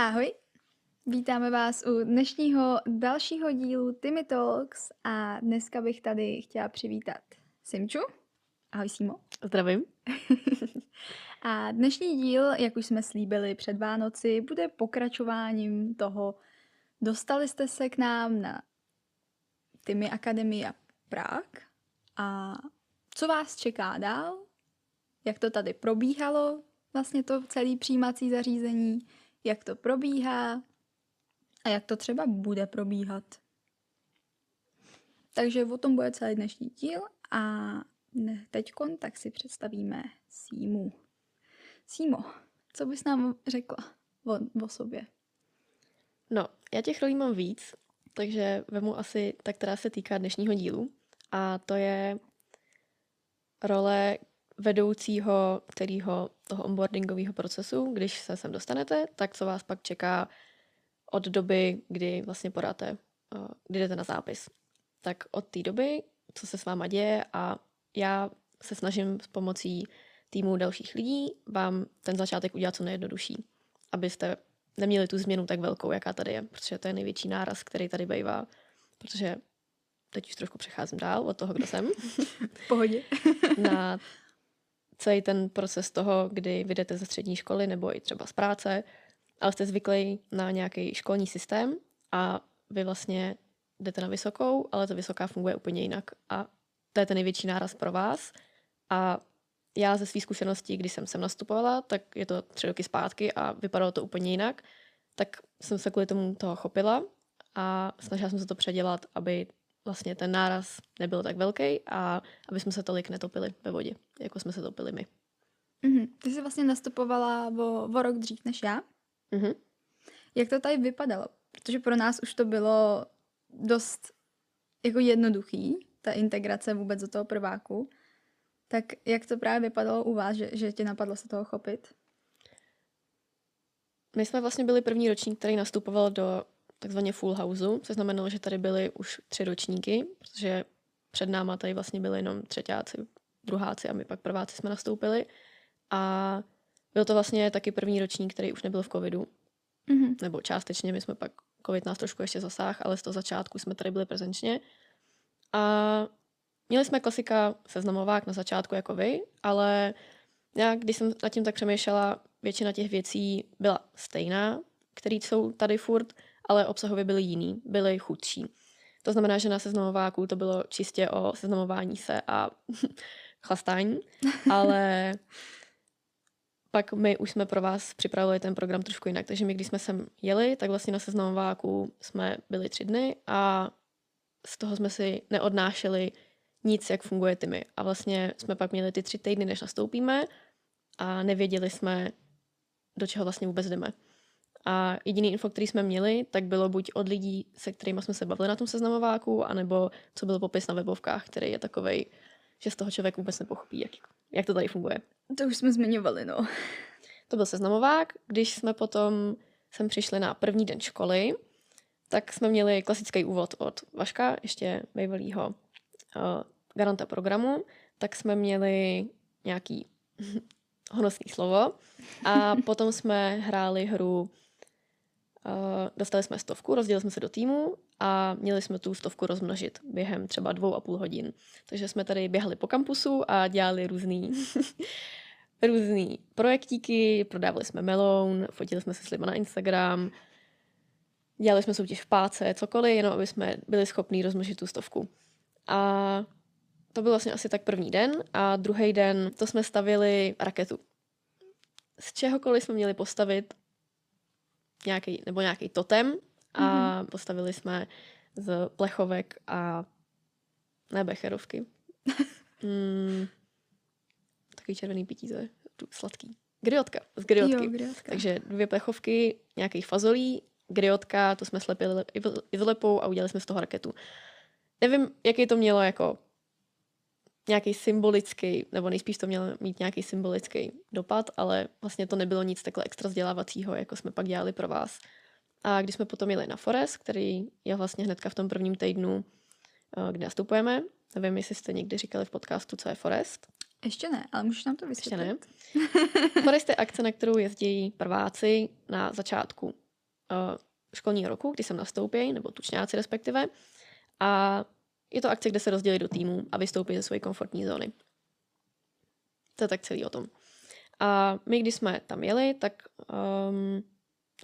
Ahoj, vítáme vás u dnešního dalšího dílu Timmy Talks a dneska bych tady chtěla přivítat Simču. Ahoj Simo. Zdravím. a dnešní díl, jak už jsme slíbili před Vánoci, bude pokračováním toho, dostali jste se k nám na Timmy Akademia Prague a co vás čeká dál, jak to tady probíhalo, vlastně to celé přijímací zařízení, jak to probíhá a jak to třeba bude probíhat. Takže o tom bude celý dnešní díl a teď tak si představíme Símu. Símo, co bys nám řekla o, o sobě? No, já těch rolí mám víc, takže vemu asi ta, která se týká dnešního dílu. A to je role vedoucího kterýho toho onboardingového procesu, když se sem dostanete, tak co vás pak čeká od doby, kdy vlastně podáte, eh, kdy jdete na zápis. Tak od té doby, co se s váma děje a já se snažím s pomocí týmu dalších lidí vám ten začátek udělat co nejjednodušší, abyste neměli tu změnu tak velkou, jaká tady je, protože to je největší náraz, který tady bývá, protože teď už trošku přecházím dál od toho, kdo jsem. Pohodě. na celý ten proces toho, kdy vyjdete ze střední školy nebo i třeba z práce, ale jste zvyklí na nějaký školní systém a vy vlastně jdete na vysokou, ale ta vysoká funguje úplně jinak. A to je ten největší náraz pro vás. A já ze své zkušeností, když jsem sem nastupovala, tak je to tři roky zpátky a vypadalo to úplně jinak, tak jsem se kvůli tomu toho chopila a snažila jsem se to předělat, aby vlastně ten náraz nebyl tak velký a aby jsme se tolik netopili ve vodě, jako jsme se topili my. Mm-hmm. Ty jsi vlastně nastupovala o, o rok dřív než já. Mm-hmm. Jak to tady vypadalo? Protože pro nás už to bylo dost jako jednoduchý, ta integrace vůbec do toho prváku. Tak jak to právě vypadalo u vás, že, že tě napadlo se toho chopit? My jsme vlastně byli první ročník, který nastupoval do takzvaně full houseu, což znamenalo, že tady byly už tři ročníky, protože před náma tady vlastně byli jenom třetíáci, druháci a my pak prváci jsme nastoupili. A byl to vlastně taky první ročník, který už nebyl v covidu. Mm-hmm. Nebo částečně, my jsme pak, covid nás trošku ještě zasáh, ale z toho začátku jsme tady byli prezenčně. A měli jsme klasika seznamovák na začátku jako vy, ale já, když jsem nad tím tak přemýšlela, většina těch věcí byla stejná, které jsou tady furt, ale obsahově byly jiný, byly chudší. To znamená, že na seznamováku to bylo čistě o seznamování se a chlastání, ale pak my už jsme pro vás připravili ten program trošku jinak. Takže my, když jsme sem jeli, tak vlastně na seznamováku jsme byli tři dny a z toho jsme si neodnášeli nic, jak funguje Tymy. A vlastně jsme pak měli ty tři týdny, než nastoupíme a nevěděli jsme, do čeho vlastně vůbec jdeme. A jediný info, který jsme měli, tak bylo buď od lidí, se kterými jsme se bavili na tom seznamováku, anebo co byl popis na webovkách, který je takový, že z toho člověk vůbec nepochopí, jak, jak to tady funguje. To už jsme zmiňovali, no. To byl seznamovák. Když jsme potom sem přišli na první den školy, tak jsme měli klasický úvod od Vaška, ještě bývalého uh, garanta programu, tak jsme měli nějaký honosný slovo a potom jsme hráli hru dostali jsme stovku, rozdělili jsme se do týmu a měli jsme tu stovku rozmnožit během třeba dvou a půl hodin. Takže jsme tady běhali po kampusu a dělali různý, různý projektíky, prodávali jsme meloun, fotili jsme se s lidmi na Instagram, dělali jsme soutěž v páce, cokoliv, jenom aby jsme byli schopní rozmnožit tu stovku. A to byl vlastně asi tak první den a druhý den to jsme stavili raketu. Z čehokoliv jsme měli postavit nějaký, nebo nějaký totem a mm-hmm. postavili jsme z plechovek a ne becherovky. mm, takový červený pití, to je sladký. Griotka, z griotky. Jo, griotka. Takže dvě plechovky, nějakých fazolí, griotka, to jsme slepili izlepou a udělali jsme z toho raketu. Nevím, jaký to mělo jako nějaký symbolický, nebo nejspíš to mělo mít nějaký symbolický dopad, ale vlastně to nebylo nic takhle extra vzdělávacího, jako jsme pak dělali pro vás. A když jsme potom jeli na Forest, který je vlastně hnedka v tom prvním týdnu, eh, kdy nastupujeme, nevím, jestli jste někdy říkali v podcastu, co je Forest. Ještě ne, ale můžeš nám to vysvětlit. Ještě ne. Forest je akce, na kterou jezdí prváci na začátku uh, školního roku, kdy jsem nastoupí, nebo tučňáci respektive. A je to akce, kde se rozdělí do týmů a vystoupí ze své komfortní zóny. To je tak celý o tom. A my, když jsme tam jeli, tak um,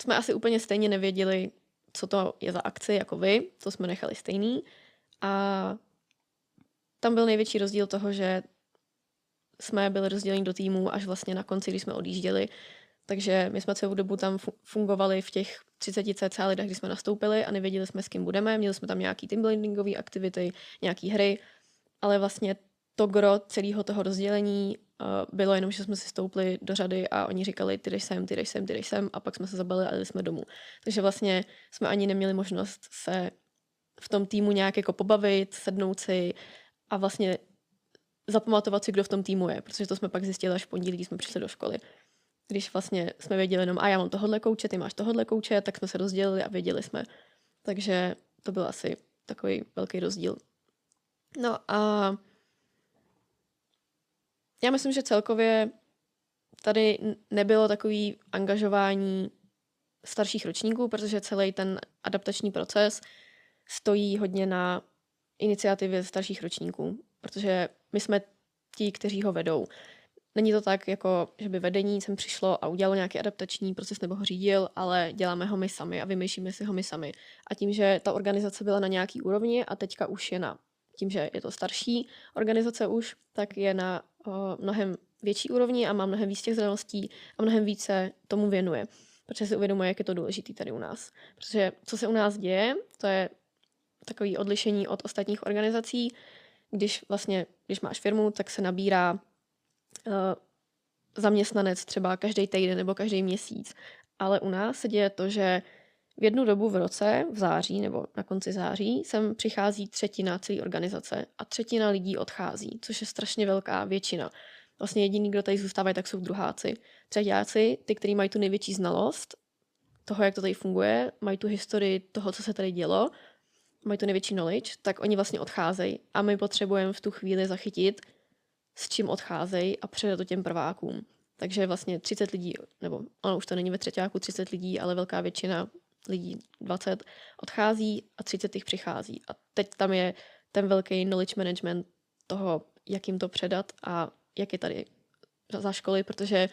jsme asi úplně stejně nevěděli, co to je za akci jako vy, to jsme nechali stejný. A tam byl největší rozdíl toho, že jsme byli rozděleni do týmů až vlastně na konci, když jsme odjížděli. Takže my jsme celou dobu tam fungovali v těch 30 cca lidech, kdy jsme nastoupili a nevěděli jsme, s kým budeme. Měli jsme tam nějaký teambuildingové aktivity, nějaký hry, ale vlastně to gro celého toho rozdělení uh, bylo jenom, že jsme si stoupli do řady a oni říkali, ty jdeš sem, ty jdeš sem, ty jdeš sem a pak jsme se zabili a jeli jsme domů. Takže vlastně jsme ani neměli možnost se v tom týmu nějak jako pobavit, sednout si a vlastně zapamatovat si, kdo v tom týmu je, protože to jsme pak zjistili až v pondělí, když jsme přišli do školy. Když vlastně jsme věděli jenom, a já mám tohohle kouče, ty máš tohohle kouče, tak jsme se rozdělili a věděli jsme. Takže to byl asi takový velký rozdíl. No a já myslím, že celkově tady nebylo takový angažování starších ročníků, protože celý ten adaptační proces stojí hodně na iniciativě starších ročníků, protože my jsme ti, kteří ho vedou. Není to tak, jako, že by vedení sem přišlo a udělalo nějaký adaptační proces nebo ho řídil, ale děláme ho my sami a vymýšlíme si ho my sami. A tím, že ta organizace byla na nějaký úrovni a teďka už je na, tím, že je to starší organizace už, tak je na o, mnohem větší úrovni a má mnohem víc těch znalostí a mnohem více tomu věnuje. Protože si uvědomuje, jak je to důležité tady u nás. Protože co se u nás děje, to je takové odlišení od ostatních organizací, když vlastně, když máš firmu, tak se nabírá zaměstnanec třeba každý týden nebo každý měsíc. Ale u nás se děje to, že v jednu dobu v roce, v září nebo na konci září, sem přichází třetina celé organizace a třetina lidí odchází, což je strašně velká většina. Vlastně jediný, kdo tady zůstávají, tak jsou druháci. Třetíáci, ty, kteří mají tu největší znalost toho, jak to tady funguje, mají tu historii toho, co se tady dělo, mají tu největší knowledge, tak oni vlastně odcházejí a my potřebujeme v tu chvíli zachytit, s čím odcházejí a předat to těm prvákům. Takže vlastně 30 lidí, nebo ono už to není ve třetíku 30 lidí, ale velká většina lidí, 20, odchází a 30 jich přichází. A teď tam je ten velký knowledge management toho, jak jim to předat a jak je tady za školy, protože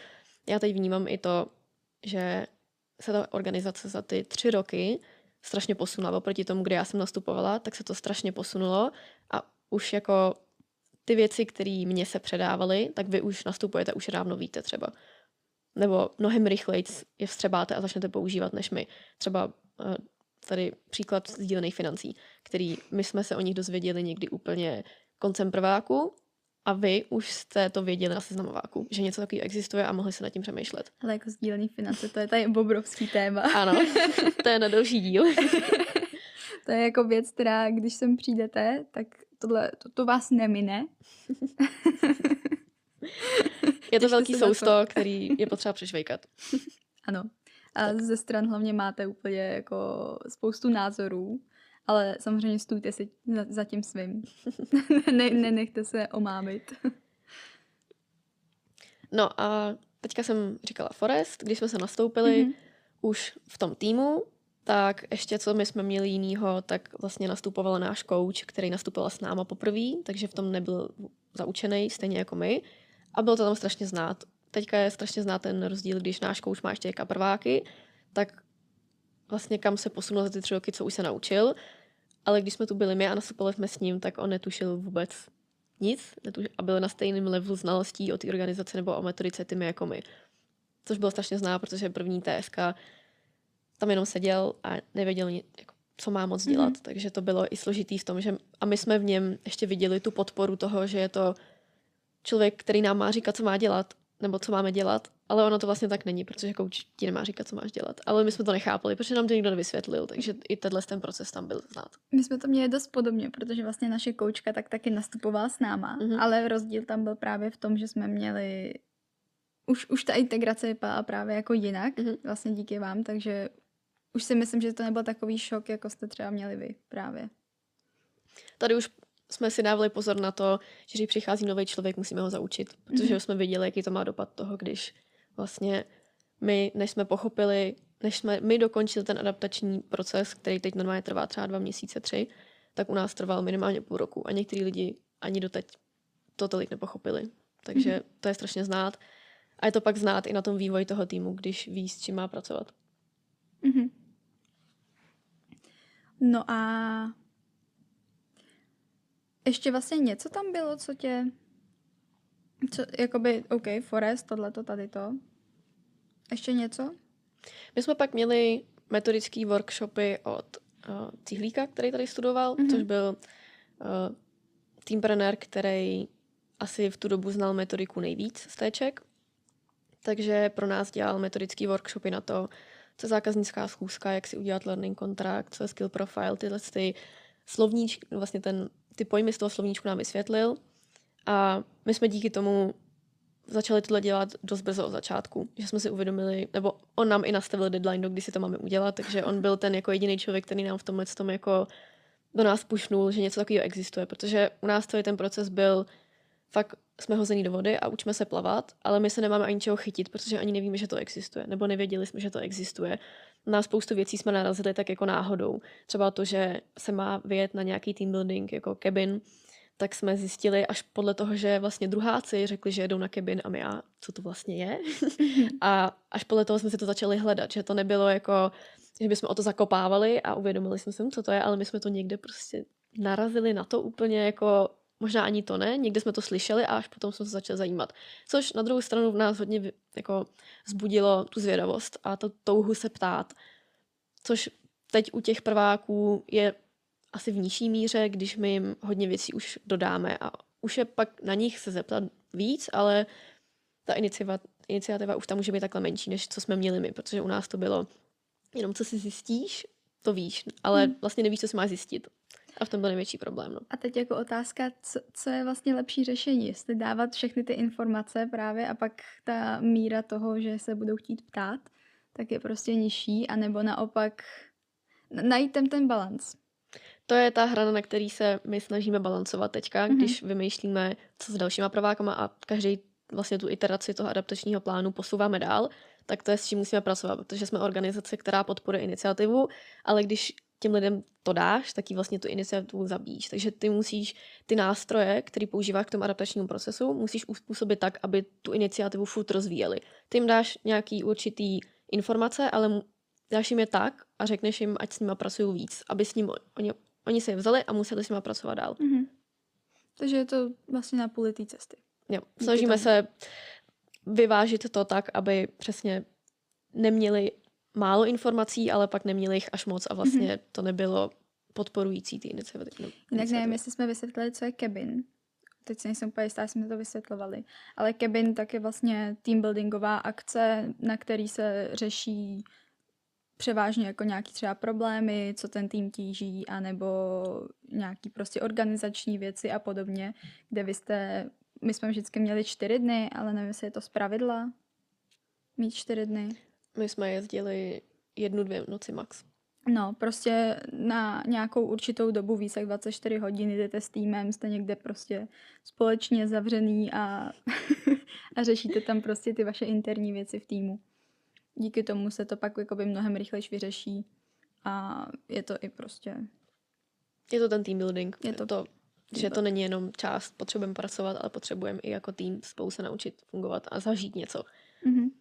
já teď vnímám i to, že se ta organizace za ty tři roky strašně posunula. Oproti tomu, kde já jsem nastupovala, tak se to strašně posunulo a už jako ty věci, které mě se předávaly, tak vy už nastupujete, už dávno víte třeba. Nebo mnohem rychleji je vstřebáte a začnete používat než my. Třeba eh, tady příklad sdílených financí, který my jsme se o nich dozvěděli někdy úplně koncem prváku a vy už jste to věděli na seznamováku, že něco takového existuje a mohli se nad tím přemýšlet. Ale jako sdílený finance, to je tady obrovský téma. Ano, to je na další díl. to je jako věc, která, když sem přijdete, tak tohle, to, to vás nemine. je to velký sousto, to. který je potřeba přešvejkat. ano. A tak. ze stran hlavně máte úplně jako spoustu názorů ale samozřejmě stůjte si za, tím svým. ne, nenechte se omámit. no a teďka jsem říkala Forest, když jsme se nastoupili mm-hmm. už v tom týmu, tak ještě co my jsme měli jinýho, tak vlastně nastupoval náš coach, který nastupoval s náma poprvé, takže v tom nebyl zaučený, stejně jako my. A bylo to tam strašně znát. Teďka je strašně znát ten rozdíl, když náš coach má ještě prváky, tak vlastně kam se posunul za ty tři roky, co už se naučil. Ale když jsme tu byli my a nastupovali jsme s ním, tak on netušil vůbec nic a byl na stejném levelu znalostí o té organizace nebo o metodice tymi jako my. Což bylo strašně zná, protože první TSK tam jenom seděl a nevěděl, jako, co má moc dělat. Mm-hmm. Takže to bylo i složitý v tom, že a my jsme v něm ještě viděli tu podporu toho, že je to člověk, který nám má říkat, co má dělat nebo co máme dělat, ale ono to vlastně tak není, protože kouč ti nemá říkat, co máš dělat. Ale my jsme to nechápali, protože nám to nikdo nevysvětlil, takže i tenhle ten proces tam byl znát. My jsme to měli dost podobně, protože vlastně naše koučka tak taky nastupovala s náma, mm-hmm. ale rozdíl tam byl právě v tom, že jsme měli už, už ta integrace vypadala právě jako jinak, mm-hmm. vlastně díky vám, takže už si myslím, že to nebyl takový šok, jako jste třeba měli vy právě. Tady už jsme si dávali pozor na to, že když přichází nový člověk, musíme ho zaučit, protože mm-hmm. jsme viděli, jaký to má dopad toho, když vlastně my, než jsme pochopili, než jsme my dokončili ten adaptační proces, který teď normálně trvá třeba dva měsíce, tři, tak u nás trval minimálně půl roku a některý lidi ani doteď to tolik nepochopili. Takže mm-hmm. to je strašně znát. A je to pak znát i na tom vývoji toho týmu, když ví, s čím má pracovat. Mm-hmm. No a ještě vlastně něco tam bylo, co tě... Co, jakoby, OK, Forest, tohleto, tady to. Ještě něco? My jsme pak měli metodické workshopy od uh, Cihlíka, který tady studoval, mm-hmm. což byl uh, teampreneur, který asi v tu dobu znal metodiku nejvíc z téček. Takže pro nás dělal metodický workshopy na to, co je zákaznická schůzka, jak si udělat learning contract, co je skill profile, tyhle ty slovníčky, vlastně ten, ty pojmy z toho slovníčku nám vysvětlil. A my jsme díky tomu začali tohle dělat dost brzo od začátku, že jsme si uvědomili, nebo on nám i nastavil deadline, do kdy si to máme udělat, takže on byl ten jako jediný člověk, který nám v tomhle tom jako do nás pušnul, že něco takového existuje, protože u nás celý ten proces byl fakt jsme hození do vody a učíme se plavat, ale my se nemáme ani čeho chytit, protože ani nevíme, že to existuje, nebo nevěděli jsme, že to existuje. Na spoustu věcí jsme narazili tak jako náhodou. Třeba to, že se má vyjet na nějaký team building jako cabin, tak jsme zjistili až podle toho, že vlastně druháci řekli, že jedou na cabin a my a co to vlastně je. a až podle toho jsme si to začali hledat, že to nebylo jako, že bychom o to zakopávali a uvědomili jsme si, co to je, ale my jsme to někde prostě narazili na to úplně jako Možná ani to ne, někde jsme to slyšeli a až potom jsme se začali zajímat. Což na druhou stranu v nás hodně jako zbudilo tu zvědavost a to touhu se ptát. Což teď u těch prváků je asi v nižší míře, když my jim hodně věcí už dodáme a už je pak na nich se zeptat víc, ale ta iniciativa, iniciativa už tam může být takhle menší, než co jsme měli my, protože u nás to bylo jenom co si zjistíš, to víš, ale hmm. vlastně nevíš, co si máš zjistit. A v tom byl největší problém. No. A teď jako otázka, co, co je vlastně lepší řešení? Jestli dávat všechny ty informace právě a pak ta míra toho, že se budou chtít ptát, tak je prostě nižší, anebo naopak najít ten, ten balans. To je ta hra, na který se my snažíme balancovat teďka, mm-hmm. když vymýšlíme, co s dalšíma prvákama a každý vlastně tu iteraci toho adaptačního plánu posouváme dál, tak to je s čím musíme pracovat, protože jsme organizace, která podporuje iniciativu, ale když těm lidem to dáš, tak ji vlastně tu iniciativu zabíjíš. Takže ty musíš ty nástroje, které používáš k tomu adaptačnímu procesu, musíš uspůsobit tak, aby tu iniciativu furt rozvíjeli. Ty jim dáš nějaký určitý informace, ale dáš jim je tak a řekneš jim, ať s nimi pracují víc, aby s ním oni, oni se je vzali a museli s nimi pracovat dál. Mm-hmm. Takže je to vlastně na půli té cesty. Jo, snažíme se vyvážit to tak, aby přesně neměli málo informací, ale pak neměli jich až moc a vlastně mm-hmm. to nebylo podporující ty iniciativy. Jinak nevím, jestli jsme vysvětlili, co je cabin. Teď si nejsem úplně jistá, jsme to vysvětlovali. Ale cabin tak je vlastně teambuildingová akce, na který se řeší převážně jako nějaký třeba problémy, co ten tým tíží, anebo nějaký prostě organizační věci a podobně, kde vy jste, my jsme vždycky měli čtyři dny, ale nevím, jestli je to z pravidla mít čtyři dny. My jsme jezdili jednu, dvě noci max. No, prostě na nějakou určitou dobu, víc jak 24 hodin jdete s týmem, jste někde prostě společně zavřený a, a řešíte tam prostě ty vaše interní věci v týmu. Díky tomu se to pak jakoby mnohem rychlejš vyřeší a je to i prostě... Je to ten team building. Je to, to že to není jenom část, potřebujeme pracovat, ale potřebujeme i jako tým spolu se naučit fungovat a zažít něco. Mm-hmm.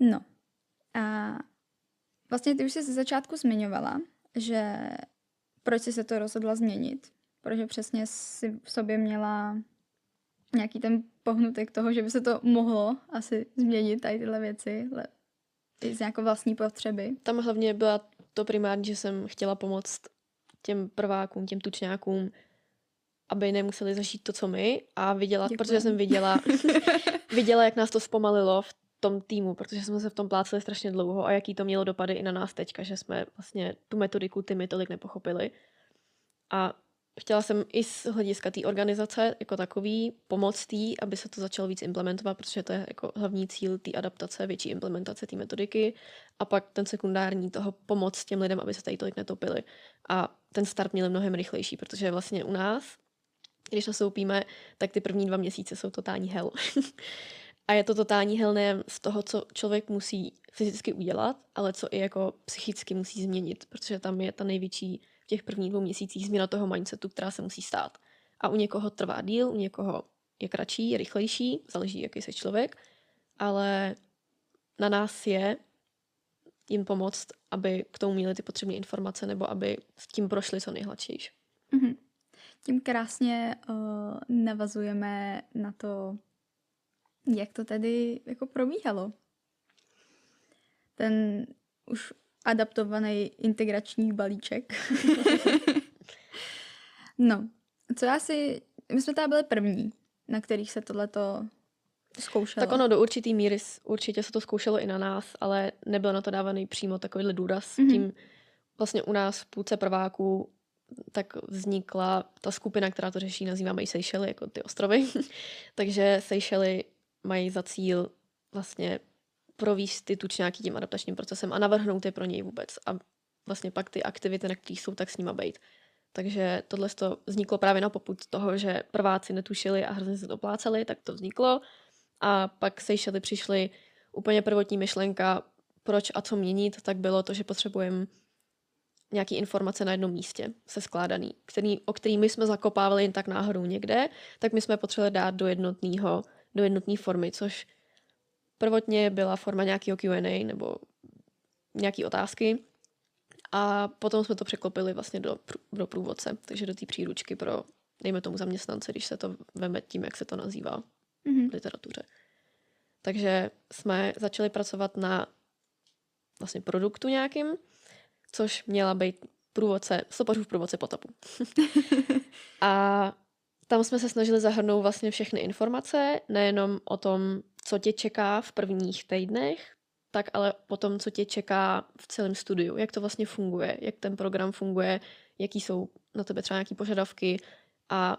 No, a vlastně ty už jsi ze začátku zmiňovala, že proč jsi se to rozhodla změnit, protože přesně si v sobě měla nějaký ten pohnutek toho, že by se to mohlo asi změnit, tady tyhle věci, i z nějaké vlastní potřeby. Tam hlavně byla to primární, že jsem chtěla pomoct těm prvákům, těm tučňákům, aby nemuseli zažít to, co my a viděla, Děkuji. protože jsem viděla, viděla, jak nás to zpomalilo v tom týmu, protože jsme se v tom pláceli strašně dlouho a jaký to mělo dopady i na nás teďka, že jsme vlastně tu metodiku my tolik nepochopili. A chtěla jsem i z hlediska té organizace jako takový pomoct tý, aby se to začalo víc implementovat, protože to je jako hlavní cíl té adaptace, větší implementace té metodiky a pak ten sekundární toho pomoct těm lidem, aby se tady tolik netopili. A ten start měl mnohem rychlejší, protože vlastně u nás, když nastoupíme, tak ty první dva měsíce jsou totální hell. A je to totální helné z toho, co člověk musí fyzicky udělat, ale co i jako psychicky musí změnit, protože tam je ta největší v těch prvních dvou měsících změna toho mindsetu, která se musí stát. A u někoho trvá díl, u někoho je kratší, je rychlejší, záleží, jaký jsi člověk, ale na nás je jim pomoct, aby k tomu měli ty potřebné informace nebo aby s tím prošli co nejhladčejší. Mhm. Tím krásně uh, navazujeme na to, jak to tedy jako probíhalo. Ten už adaptovaný integrační balíček. no, co já si... My jsme tady byli první, na kterých se tohleto zkoušelo. Tak ono do určitý míry určitě se to zkoušelo i na nás, ale nebyl na to dávaný přímo takovýhle důraz. Mhm. Mm-hmm. Tím vlastně u nás v půlce prváků tak vznikla ta skupina, která to řeší, nazýváme ji Seychely, jako ty ostrovy. Takže Seychely mají za cíl vlastně províst ty tučňáky tím adaptačním procesem a navrhnout je pro něj vůbec. A vlastně pak ty aktivity, na kterých jsou, tak s nima být. Takže tohle to vzniklo právě na popud toho, že prváci netušili a hrozně se to pláceli, tak to vzniklo. A pak Seychely přišly úplně prvotní myšlenka, proč a co měnit, tak bylo to, že potřebujeme nějaký informace na jednom místě se skládaný, který, o který my jsme zakopávali jen tak náhodou někde, tak my jsme potřebovali dát do jednotného, do jednotné formy, což prvotně byla forma nějakého Q&A nebo nějaký otázky a potom jsme to překlopili vlastně do, do průvodce, takže do té příručky pro, dejme tomu zaměstnance, když se to veme tím, jak se to nazývá Mhm. v literatuře. Takže jsme začali pracovat na vlastně produktu nějakým, což měla být průvodce, stopařův průvodce potapu. a tam jsme se snažili zahrnout vlastně všechny informace, nejenom o tom, co tě čeká v prvních týdnech, tak ale potom, co tě čeká v celém studiu, jak to vlastně funguje, jak ten program funguje, jaký jsou na tebe třeba nějaké požadavky a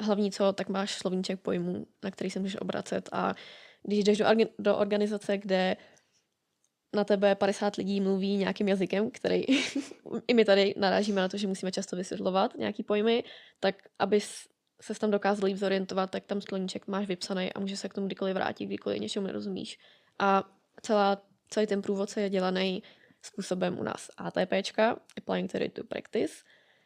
hlavní co, tak máš slovníček pojmů, na který se můžeš obracet. A když jdeš do, do organizace, kde na tebe 50 lidí mluví nějakým jazykem, který i my tady narážíme na to, že musíme často vysvětlovat nějaký pojmy, tak abys se tam dokázal líp zorientovat, tak tam sloníček máš vypsaný a může se k tomu kdykoliv vrátit, kdykoliv něčemu nerozumíš. A celá, celý ten průvodce je dělaný způsobem u nás ATPčka, Applying Theory to Practice,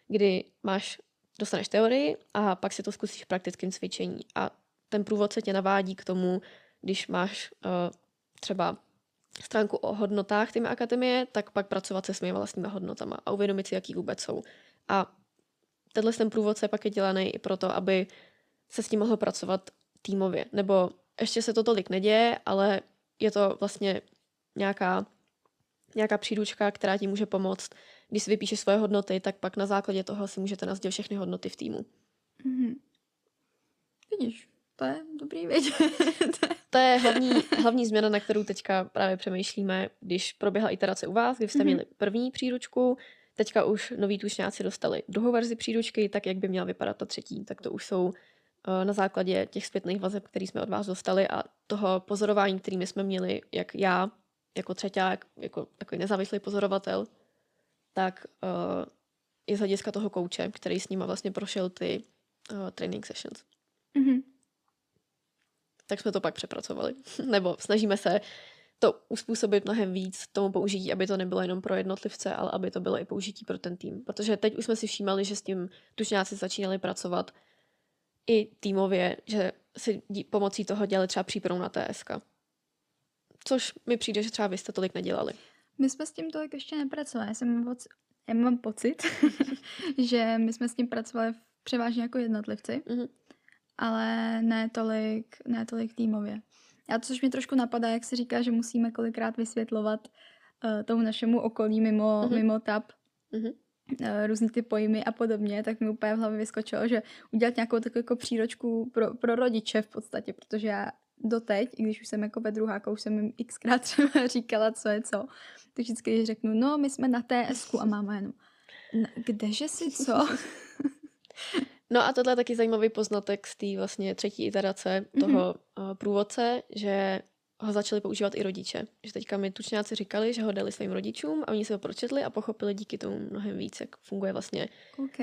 kdy máš, dostaneš teorii a pak si to zkusíš v praktickém cvičení. A ten průvodce tě navádí k tomu, když máš uh, třeba stránku o hodnotách té akademie, tak pak pracovat se svými vlastními hodnotama a uvědomit si, jaký vůbec jsou. A tenhle ten průvodce pak je dělaný i proto, aby se s tím mohlo pracovat týmově. Nebo ještě se to tolik neděje, ale je to vlastně nějaká, nějaká příručka, která ti může pomoct. Když si vypíšeš svoje hodnoty, tak pak na základě toho si můžete nazdělit všechny hodnoty v týmu. Mhm. Vidíš, to je dobrý vědět. To je hlavní, hlavní změna, na kterou teďka právě přemýšlíme, když proběhla iterace u vás, kdy jste Mhm. měli první příručku, teďka už noví tušňáci dostali druhou verzi příručky, tak jak by měla vypadat ta třetí, tak to už jsou eh, na základě těch zpětných vazeb, který jsme od vás dostali a toho pozorování, kterými jsme měli, jak já, jako třeťák, jako takový nezávislý pozorovatel, tak uh, i z hlediska toho kouče, který s nima vlastně prošel ty uh, training sessions Mhm. tak jsme to pak přepracovali. Nebo snažíme se to uspůsobit mnohem víc tomu použití, aby to nebylo jenom pro jednotlivce, ale aby to bylo i použití pro ten tým. Protože teď už jsme si všímali, že s tím tušňáci začínali pracovat i týmově, že si pomocí toho dělali třeba přípravu na TSK. Což mi přijde, že třeba vy jste tolik nedělali. My jsme s tím tolik ještě nepracovali. Já, jsem mám poc- já mám pocit, že my jsme s tím pracovali převážně jako jednotlivci, Mhm. ale ne tolik, ne tolik týmově. A což mi trošku napadá, jak se říká, že musíme kolikrát vysvětlovat uh, tomu našemu okolí mimo, Mhm. mimo tab Mhm. uh, různý ty pojmy a podobně, tak mi úplně v hlavě vyskočilo, že udělat nějakou takovou jako příročku pro, pro rodiče v podstatě, protože já doteď, i když už jsem jako ve druháku, už jsem jim xkrát třeba říkala, co je co, tak vždycky když řeknu, no my jsme na TSku a máma jenom, "Na- kdeže si co? No a tohle je taky zajímavý poznatek z té vlastně třetí iterace toho uh, průvodce, že ho začali používat i rodiče. Že teďka mi tučňáci říkali, že ho dali svým rodičům a oni si ho pročetli a pochopili díky tomu mnohem víc, jak funguje vlastně OK.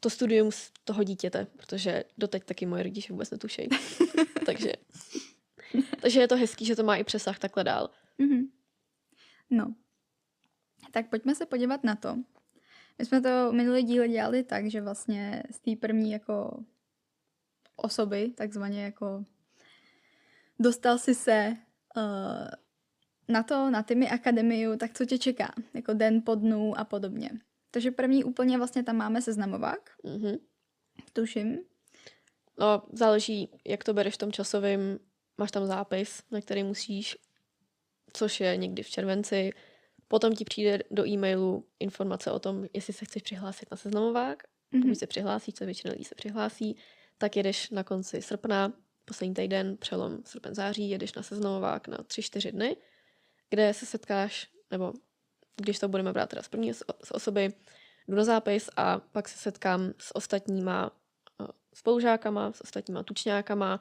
to studium z toho dítěte, protože doteď taky moje rodiče vůbec netušejí. Takže Takže je to hezký, že to má i přesah takhle dál. Mhm. No, tak pojďme se podívat na to. My jsme to minulý díl dělali tak, že vlastně z té první jako osoby, takzvaně jako dostal si se uh, na to, na Tymi Akademiu, tak co tě čeká? Jako den po dnu a podobně. Takže první úplně vlastně tam máme seznamovák, Mhm. tuším. No, záleží, jak to bereš v tom časovém. Máš tam zápis, na který musíš, což je někdy v červenci. Potom ti přijde do e-mailu informace o tom, jestli se chceš přihlásit na seznamovák. Mhm. Pokud se přihlásíš, co většina lidí se přihlásí, tak jedeš na konci srpna, poslední týden, přelom srpen září, jedeš na seznamovák na 3-4 dny, kde se setkáš, nebo když to budeme brát teda z první osoby, jdu na zápis a pak se setkám s ostatníma eh, spolužákama, s ostatníma tučňákama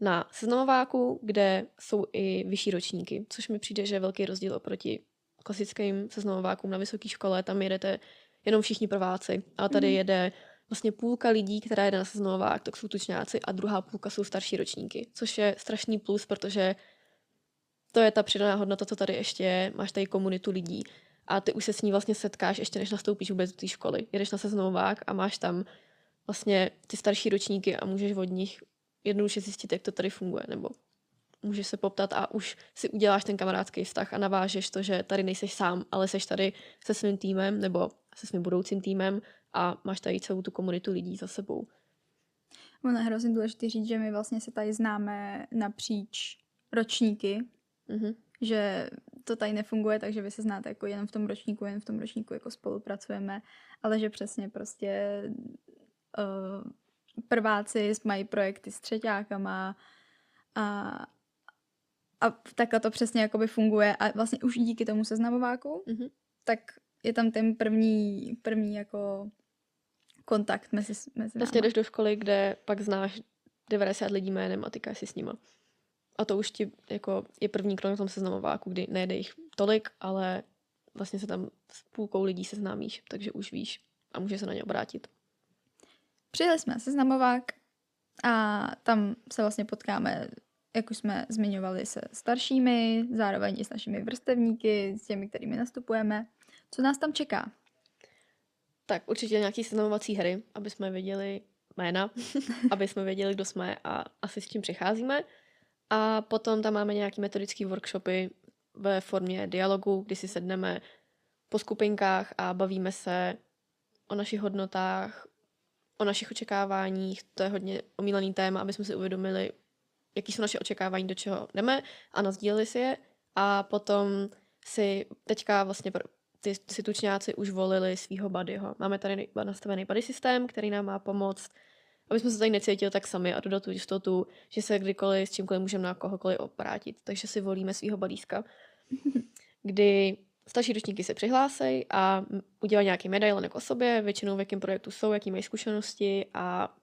na seznamováku, kde jsou i vyšší ročníky, což mi přijde, že je velký rozdíl oproti klasickým seznamovákům na vysoké škole, tam jedete jenom všichni prváci, ale tady Mhm. jede vlastně půlka lidí, která jede na seznamovák, tak jsou tučňáci a druhá půlka jsou starší ročníky, což je strašný plus, protože to je ta přidaná hodnota, co tady ještě je, máš tady komunitu lidí a ty už se s ní vlastně setkáš, ještě než nastoupíš vůbec do té školy. Jedeš na seznamovák a máš tam vlastně ty starší ročníky a můžeš od nich jednoduše zjistit, jak to tady funguje, nebo můžeš se poptat a už si uděláš ten kamarádský vztah a navážeš to, že tady nejseš sám, ale seš tady se svým týmem nebo se svým budoucím týmem a máš tady celou tu komunitu lidí za sebou. Ono je hrozně důležité říct, že my vlastně se tady známe napříč ročníky, Mhm. že to tady nefunguje, takže vy se znáte jako jenom v tom ročníku, jen v tom ročníku jako spolupracujeme, ale že přesně prostě uh, prváci mají projekty s třetíákama a, a takhle to přesně jakoby funguje a vlastně už díky tomu seznamováku, Mhm. tak je tam ten první, první jako kontakt mezi, mezi Vlastně náma. jdeš do školy, kde pak znáš 90 lidí jménem a tykáš si s nima. A to už ti jako je první krok na tom seznamováku, kdy nejde jich tolik, ale vlastně se tam s půlkou lidí seznámíš, takže už víš a můžeš se na ně obrátit. Přijeli jsme na seznamovák a tam se vlastně potkáme, jak už jsme zmiňovali, se staršími, zároveň i s našimi vrstevníky, s těmi, kterými nastupujeme. Co nás tam čeká? Tak určitě nějaký seznamovací hry, aby jsme věděli jména, aby jsme věděli, kdo jsme a asi s čím přicházíme. A potom tam máme nějaký metodický workshopy ve formě dialogu, kdy si sedneme po skupinkách a bavíme se o našich hodnotách, o našich očekáváních. To je hodně omílaný téma, aby jsme si uvědomili, jaký jsou naše očekávání, do čeho jdeme a nazdíleli si je. A potom si teďka vlastně ty, ty tučňáci už volili svého buddyho. Máme tady nastavený buddy systém, který nám má pomoct, aby jsme se tady necítili tak sami a dodat tu jistotu, že se kdykoliv s čímkoliv můžeme na kohokoliv obrátit. Takže si volíme svého buddyska, kdy starší ročníky se přihlásí a udělají nějaký medailonek o sobě, většinou v jakém projektu jsou, jaký mají zkušenosti a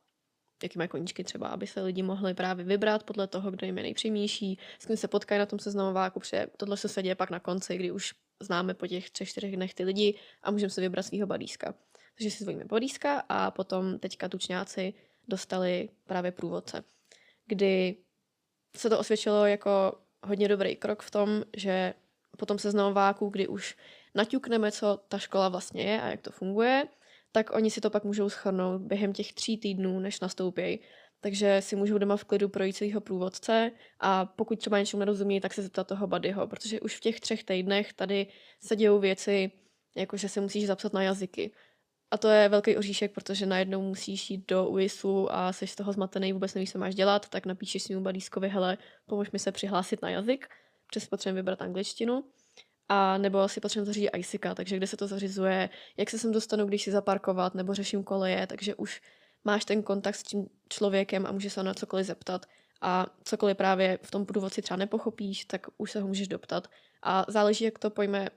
jaký mají koníčky třeba, aby se lidi mohli právě vybrat podle toho, kdo jim je nejpřímější, s kým se potkají na tom seznamováku, protože tohle se děje pak na konci, kdy už známe po těch třech, čtyřech dnech ty lidi a můžeme si vybrat svého balíska. Takže si zvolíme balíska a potom teďka tučňáci dostali právě průvodce, kdy se to osvědčilo jako hodně dobrý krok v tom, že potom seznamováku, kdy už naťukneme, co ta škola vlastně je a jak to funguje, tak oni si to pak můžou schrnout během těch tří týdnů, než nastoupí. Takže si můžou doma v klidu projít celého průvodce a pokud třeba něčemu nerozumí, tak se zeptat toho buddyho, protože už v těch třech týdnech tady se dějou věci, jako že se musíš zapsat na jazyky. A to je velký oříšek, protože najednou musíš jít do UISu a jsi z toho zmatený, vůbec nevíš, co máš dělat, tak napíšeš svým buddyskovi, hele, pomož mi se přihlásit na jazyk, přes potřebujeme vybrat angličtinu. A nebo si potřebujeme zařídit ISICA, takže kde se to zařizuje, jak se sem dostanu, když si zaparkovat, nebo řeším koleje, takže už máš ten kontakt s tím člověkem a můžeš se na cokoliv zeptat. A cokoliv právě v tom průvodci třeba nepochopíš, tak už se ho můžeš doptat. A záleží, jak to pojme,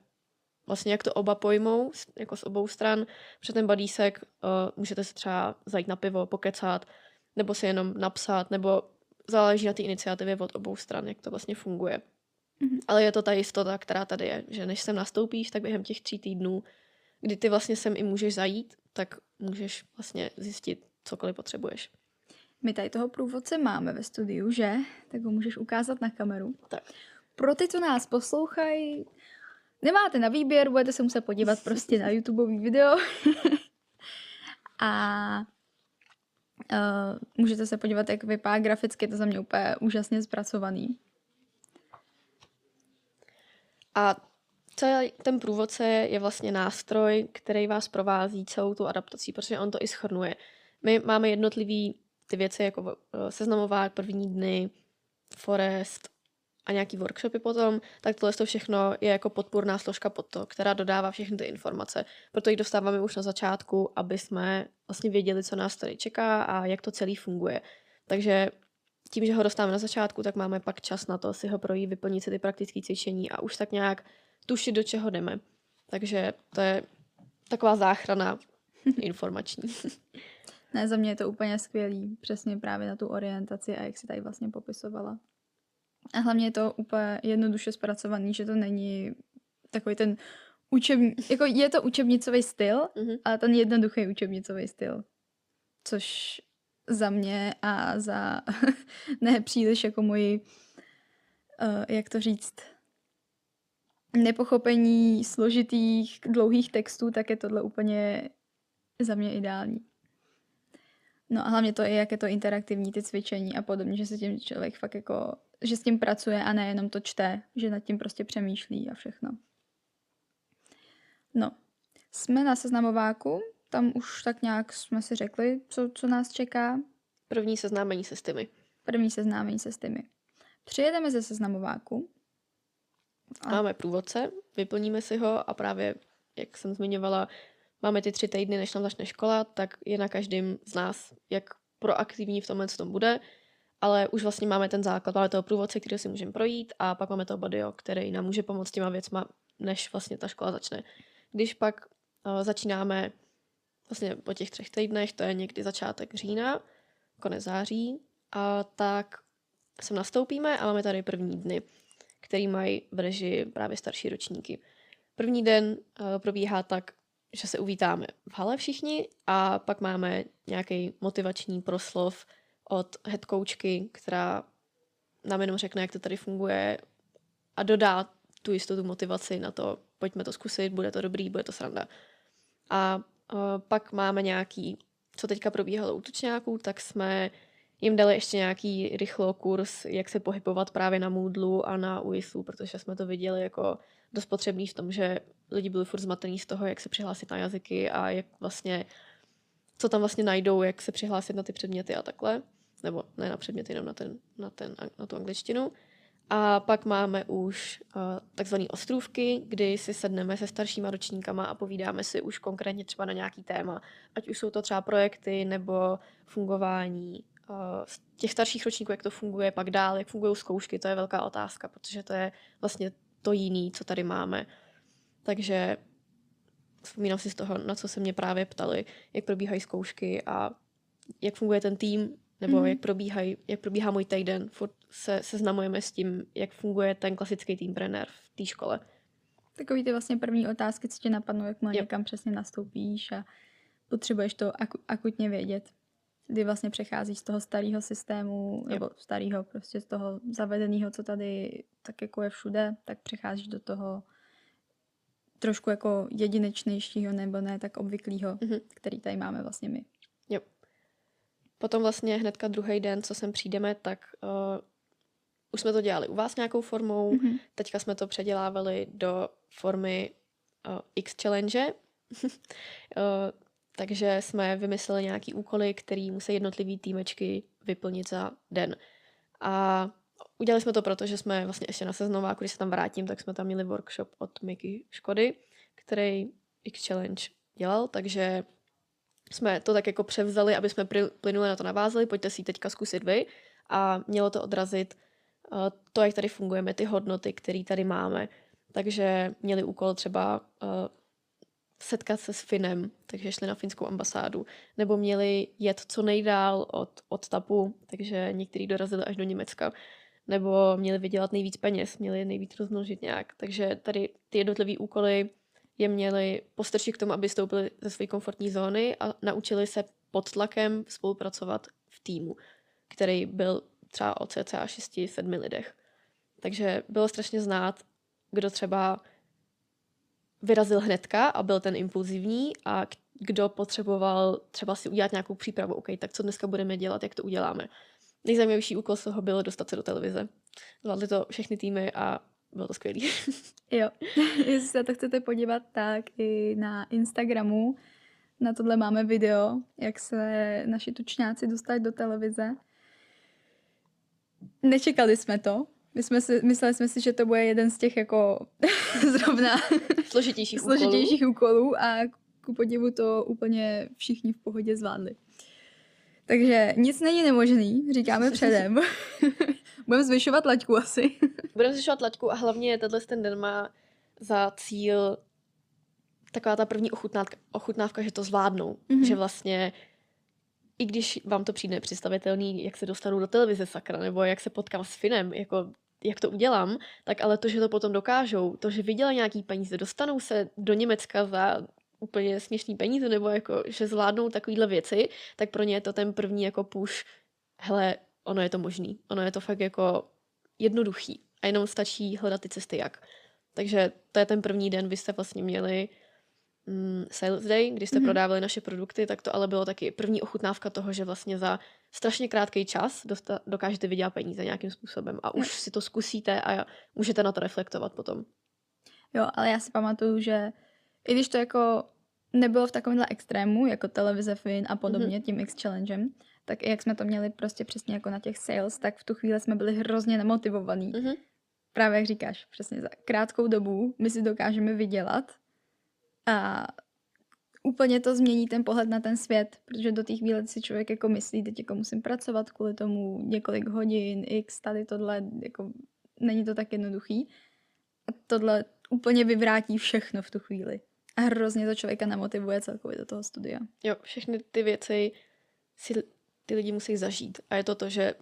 vlastně jak to oba pojmou, jako z obou stran. Před ten badísek uh, můžete se třeba zajít na pivo, pokecat, nebo si jenom napsat, nebo záleží na té iniciativě od obou stran, jak to vlastně funguje. Mhm. Ale je to ta jistota, která tady je, že než sem nastoupíš, tak během těch tří týdnů, kdy ty vlastně sem i můžeš zajít, tak můžeš vlastně zjistit, cokoliv potřebuješ. My tady toho průvodce máme ve studiu, že? Tak ho můžeš ukázat na kameru. Tak. Pro ty, co nás poslouchají, nemáte na výběr, budete se muset podívat prostě na YouTubeový video. a uh, můžete se podívat, jak vypadá graficky, to za mě úplně úžasně zpracovaný. A celý ten průvodce je vlastně nástroj, který vás provází celou tu adaptací, protože on to i schrnuje. My máme jednotlivý ty věci jako eh, seznamovák, první dny, forest a nějaký workshopy potom, tak tohle to všechno je jako podpůrná složka pod to, která dodává všechny ty informace. Proto ji dostáváme už na začátku, aby jsme vlastně věděli, co nás tady čeká a jak to celý funguje. Takže tím, že ho dostáváme na začátku, tak máme pak čas na to si ho projít, vyplnit si ty praktické cvičení a už tak nějak tušit, do čeho jdeme. Takže to je taková záchrana informační. Ne, za mě je to úplně skvělý, přesně právě na tu orientaci a jak si tady vlastně popisovala. A hlavně je to úplně jednoduše zpracovaný, že to není takový ten učební, jako je to učebnicový styl, Mhm. ale ten jednoduchý učebnicový styl. Což za mě a za ne příliš jako moji, uh, jak to říct, nepochopení složitých, dlouhých textů, tak je tohle úplně za mě ideální. No a hlavně to je, jak je to interaktivní, ty cvičení a podobně, že se tím člověk fakt jako, že s tím pracuje a nejenom to čte, že nad tím prostě přemýšlí a všechno. No, jsme na seznamováku, tam už tak nějak jsme si řekli, co, co nás čeká. První seznámení se s těmi. První seznámení se s těmi. Přijedeme ze seznamováku. A- Máme průvodce, vyplníme si ho a právě, jak jsem zmiňovala, máme ty tři týdny, než nám začne škola, tak je na každém z nás, jak proaktivní v tomhle tom bude, ale už vlastně máme ten základ, máme toho průvodce, který si můžeme projít a pak máme toho bodio, který nám může pomoct těma věcma, než vlastně ta škola začne. Když pak uh, začínáme vlastně po těch třech týdnech, to je někdy začátek října, konec září, a tak sem nastoupíme a máme tady první dny, který mají v režii právě starší ročníky. První den uh, probíhá tak, že se uvítáme v hale všichni a pak máme nějaký motivační proslov od headcoachky, která nám jenom řekne, jak to tady funguje a dodá tu jistotu motivaci na to, pojďme to zkusit, bude to dobrý, bude to sranda. A pak máme nějaký, co teďka probíhalo u tučňáků, tak jsme jim dali ještě nějaký rychlo kurz, jak se pohybovat právě na Moodlu a na UISu, protože jsme to viděli jako dost potřebný v tom, že lidi byli furt zmatený z toho, jak se přihlásit na jazyky a jak vlastně, co tam vlastně najdou, jak se přihlásit na ty předměty a takhle. Nebo ne na předměty, jenom na, ten, na, ten, na tu angličtinu. A pak máme už uh, takzvané ostrůvky, kdy si sedneme se staršíma ročníkama a povídáme si už konkrétně třeba na nějaký téma. Ať už jsou to třeba projekty nebo fungování uh, těch starších ročníků, jak to funguje, pak dál, jak fungují zkoušky, to je velká otázka, protože to je vlastně to jiný, co tady máme. Takže vzpomínám si z toho, na co se mě právě ptali, jak probíhají zkoušky a jak funguje ten tým, nebo mm-hmm. jak, probíhaj, jak probíhá můj týden. Furt se seznamujeme s tím, jak funguje ten klasický tým trenér v té škole. Takový ty vlastně první otázky, co tě napadnou, jak Jo. někam přesně nastoupíš a potřebuješ to aku- akutně vědět. Kdy vlastně přecházíš z toho starého systému, nebo starého prostě z toho zavedeného, co tady tak jako je všude, tak přecházíš do toho trošku jako jedinečnějšího nebo ne tak obvyklého, Mhm. který tady máme vlastně my. Potom vlastně hnedka druhý den, co sem přijdeme, tak uh, už jsme to dělali u vás nějakou formou, Mhm. teďka jsme to předělávali do formy uh, X challenge. uh, takže jsme vymysleli nějaký úkoly, který musí jednotlivý týmečky vyplnit za den. A udělali jsme to proto, že jsme vlastně ještě na seznamováku, když se tam vrátím, tak jsme tam měli workshop od Miky Škody, který X Challenge dělal, takže jsme to tak jako převzali, aby jsme plynule na to navázali, pojďte si ji teďka zkusit vy a mělo to odrazit uh, to, jak tady fungujeme, ty hodnoty, které tady máme. Takže měli úkol třeba uh, setkat se s Finem, takže šli na finskou ambasádu, nebo měli jet co nejdál od, od TAPu, takže někteří dorazili až do Německa, nebo měli vydělat nejvíc peněz, měli nejvíc rozmnožit nějak. Takže tady ty jednotlivé úkoly je měli postrčit k tomu, aby stoupili ze své komfortní zóny a naučili se pod tlakem spolupracovat v týmu. který byl třeba o cca 6-7 lidech. Takže bylo strašně znát, kdo třeba vyrazil hnedka a byl ten impulzivní a kdo potřeboval třeba si udělat nějakou přípravu. OK, tak co dneska budeme dělat, jak to uděláme. Nejzajímavější úkol z toho bylo dostat se do televize. Zvládli to všechny týmy a bylo to skvělý. Jo, jestli se to chcete podívat, tak i na Instagramu na tohle máme video, jak se naši tučňáci dostali do televize. Nečekali jsme to. My jsme si, mysleli jsme si, že to bude jeden z těch jako zrovna složitějších, úkolů. složitějších úkolů a ku podivu to úplně všichni v pohodě zvládli. Takže nic není nemožný, říkáme předem. Budeme zvyšovat laťku asi. Budeme zvyšovat laťku a hlavně tenhle ten den má za cíl taková ta první ochutnávka, ochutnávka že to zvládnou. Mm-hmm. Že vlastně i když vám to přijde představitelný, jak se dostanu do televize sakra, nebo jak se potkám s Finem, jako jak to udělám, tak ale to, že to potom dokážou, to, že vydělají nějaký peníze, dostanou se do Německa za úplně směšný peníze, nebo jako, že zvládnou takovýhle věci, tak pro ně je to ten první jako push, hele, ono je to možný, ono je to fakt jako jednoduchý a jenom stačí hledat ty cesty jak. Takže to je ten první den, vy jste vlastně měli mm, sales day, kdy jste mm-hmm. prodávali naše produkty, tak to ale bylo taky první ochutnávka toho, že vlastně za strašně krátký čas dosta- dokážete vydělat peníze nějakým způsobem a už si to zkusíte a můžete na to reflektovat potom. Jo, ale já si pamatuju, že i když to jako nebylo v takovémhle extrému, jako televize Fin a podobně, mm-hmm. tím X-Challengem, tak i jak jsme to měli prostě přesně jako na těch sales, tak v tu chvíli jsme byli hrozně nemotivovaní. Mm-hmm. Právě jak říkáš, přesně za krátkou dobu my si dokážeme vydělat a úplně to změní ten pohled na ten svět, protože do těch chvíle si člověk jako myslí, teď jako musím pracovat kvůli tomu několik hodin, x, tady tohle, jako není to tak jednoduchý. A tohle úplně vyvrátí všechno v tu chvíli. A hrozně to člověka nemotivuje celkově do toho studia. Jo, všechny ty věci si ty lidi musí zažít. A je to to, že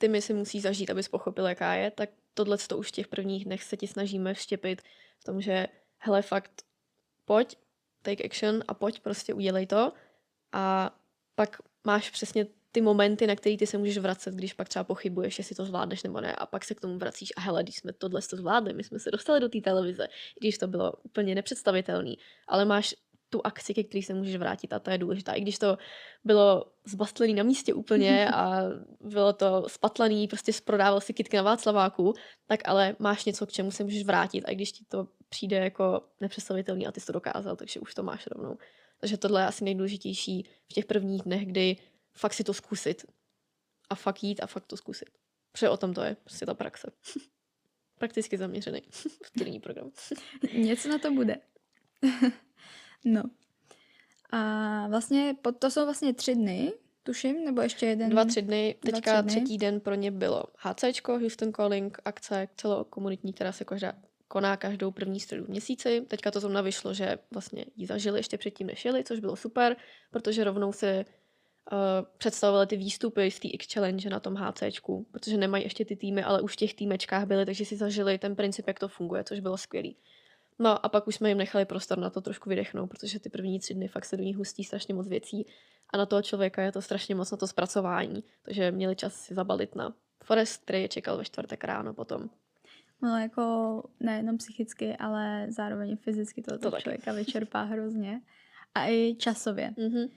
ty my si musí zažít, abys pochopil, jaká je, tak tohle to už v těch prvních dnech se ti snažíme vštěpit v tom, že hele, fakt pojď, take action a pojď, prostě udělej to. A pak máš přesně ty momenty, na které ty se můžeš vracet, když pak třeba pochybuješ, jestli to zvládneš nebo ne, a pak se k tomu vracíš a hele, když jsme tohle to zvládli, my jsme se dostali do té televize, když to bylo úplně nepředstavitelné, ale máš tu akci, ke který se můžeš vrátit a to je důležité. I když to bylo zbastlený na místě úplně a bylo to spatlaný, prostě prodával si kitky na Václaváku, tak ale máš něco, k čemu se můžeš vrátit a i když ti to přijde jako nepředstavitelný a ty jsi to dokázal, takže už to máš rovnou. Takže tohle je asi nejdůležitější v těch prvních dnech, kdy fakt si to zkusit. A fakt jít a fakt to zkusit. Protože o tom to je, prostě ta praxe. Prakticky zaměřený studijní program. Něco na to bude. No. A vlastně to jsou vlastně tři dny, tuším, nebo ještě jeden? Dva, tři dny. Teďka tři dny. třetí den pro ně bylo HCčko, Houston Calling, akce celokomunitní, která se každá, koná každou první středu v měsíci. Teďka to zrovna vyšlo, že vlastně ji zažili ještě předtím, než jeli, což bylo super, protože rovnou se uh, představovali ty výstupy z té X-Challenge na tom HCčku, protože nemají ještě ty týmy, ale už v těch týmečkách byly, takže si zažili ten princip, jak to funguje, což bylo skvělý. No a pak už jsme jim nechali prostor na to trošku vydechnout, protože ty první tři dny fakt se do nich hustí strašně moc věcí a na toho člověka je to strašně moc na to zpracování, takže měli čas si zabalit na Forest, který je čekal ve čtvrtek ráno potom. No jako nejenom psychicky, ale zároveň fyzicky to, to, to člověka vyčerpá hrozně. A i časově. Mm-hmm